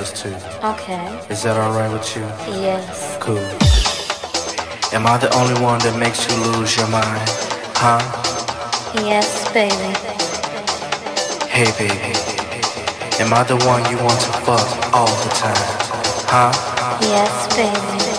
Okay. Is that alright with you? Yes. Cool. Am I the only one that makes you lose your mind? Huh? Yes, baby. Hey, baby. Am I the one you want to fuck all the time? Huh? Yes, baby.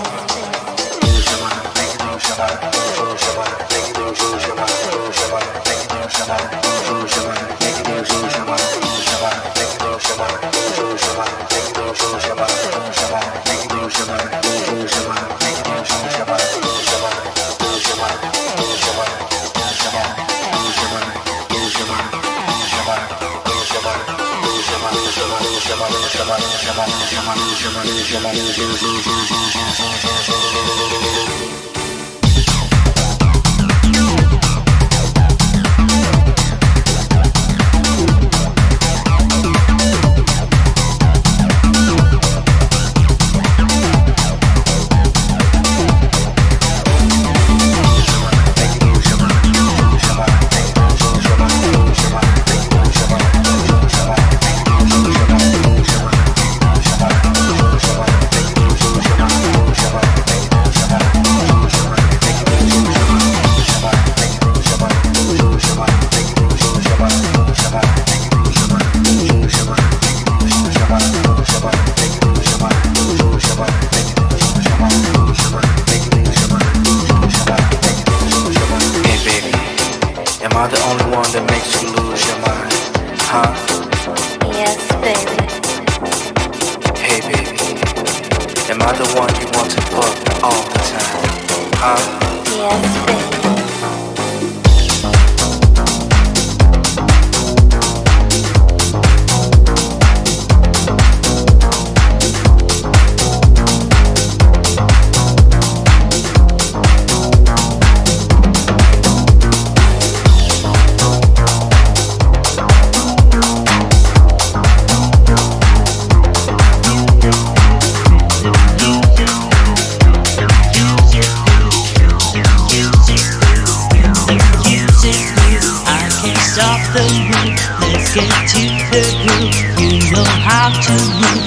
get to the groove, you know how to move.